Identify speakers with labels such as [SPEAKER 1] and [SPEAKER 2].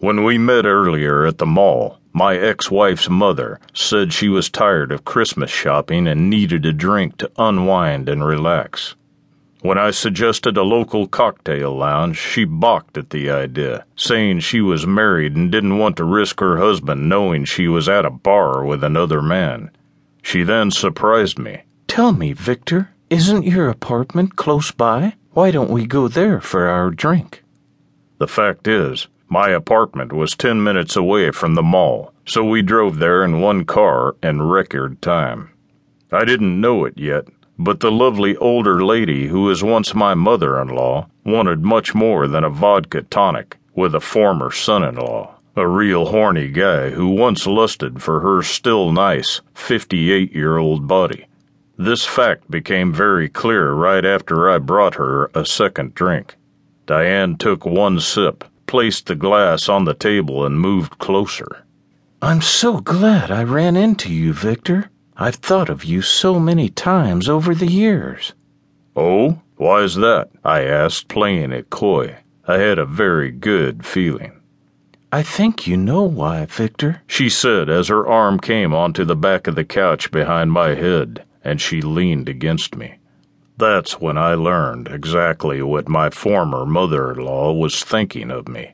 [SPEAKER 1] When we met earlier at the mall, my ex wife's mother said she was tired of Christmas shopping and needed a drink to unwind and relax. When I suggested a local cocktail lounge, she balked at the idea, saying she was married and didn't want to risk her husband knowing she was at a bar with another man. She then surprised me.
[SPEAKER 2] Tell me, Victor, isn't your apartment close by? Why don't we go there for our drink?
[SPEAKER 1] The fact is, my apartment was 10 minutes away from the mall, so we drove there in one car in record time. I didn't know it yet, but the lovely older lady who was once my mother in law wanted much more than a vodka tonic with a former son in law, a real horny guy who once lusted for her still nice 58 year old body. This fact became very clear right after I brought her a second drink. Diane took one sip placed the glass on the table and moved closer.
[SPEAKER 2] I'm so glad I ran into you, Victor. I've thought of you so many times over the years.
[SPEAKER 1] Oh, why's that? I asked, playing it coy. I had a very good feeling.
[SPEAKER 2] I think you know why, Victor,
[SPEAKER 1] she said as her arm came onto the back of the couch behind my head and she leaned against me. That's when I learned exactly what my former mother in law was thinking of me.